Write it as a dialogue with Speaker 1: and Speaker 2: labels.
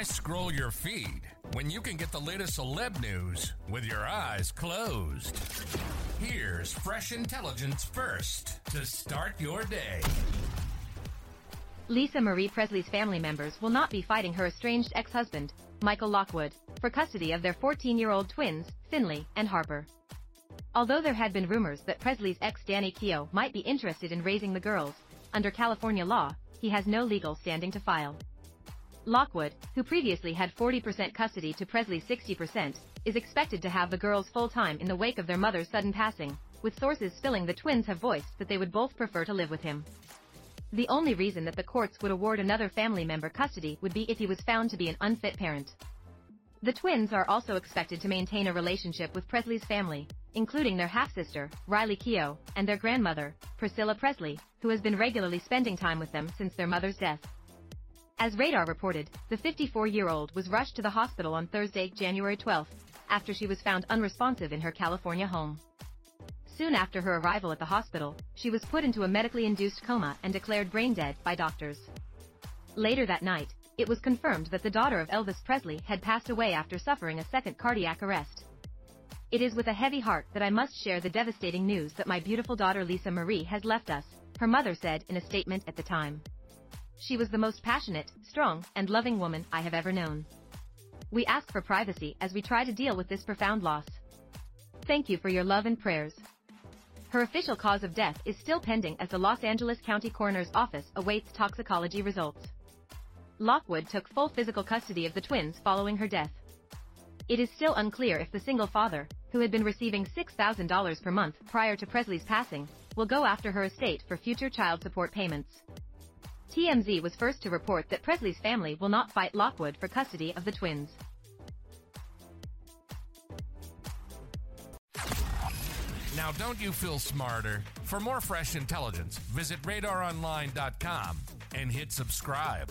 Speaker 1: Why scroll your feed when you can get the latest celeb news with your eyes closed? Here's fresh intelligence first to start your day.
Speaker 2: Lisa Marie Presley's family members will not be fighting her estranged ex-husband, Michael Lockwood, for custody of their 14-year-old twins, Finley and Harper. Although there had been rumors that Presley's ex Danny Keough might be interested in raising the girls, under California law, he has no legal standing to file. Lockwood, who previously had 40% custody to Presley's 60%, is expected to have the girls full-time in the wake of their mother's sudden passing, with sources spilling the twins have voiced that they would both prefer to live with him. The only reason that the courts would award another family member custody would be if he was found to be an unfit parent. The twins are also expected to maintain a relationship with Presley's family, including their half-sister, Riley Keough, and their grandmother, Priscilla Presley, who has been regularly spending time with them since their mother's death. As Radar reported, the 54-year-old was rushed to the hospital on Thursday, January 12, after she was found unresponsive in her California home. Soon after her arrival at the hospital, she was put into a medically induced coma and declared brain dead by doctors. Later that night, it was confirmed that the daughter of Elvis Presley had passed away after suffering a second cardiac arrest. It is with a heavy heart that I must share the devastating news that my beautiful daughter Lisa Marie has left us, her mother said in a statement at the time. She was the most passionate, strong, and loving woman I have ever known. We ask for privacy as we try to deal with this profound loss. Thank you for your love and prayers. Her official cause of death is still pending as the Los Angeles County Coroner's Office awaits toxicology results. Lockwood took full physical custody of the twins following her death. It is still unclear if the single father, who had been receiving $6,000 per month prior to Presley's passing, will go after her estate for future child support payments. TMZ was first to report that Presley's family will not fight Lockwood for custody of the twins.
Speaker 1: Now, don't you feel smarter? For more fresh intelligence, visit radaronline.com and hit subscribe.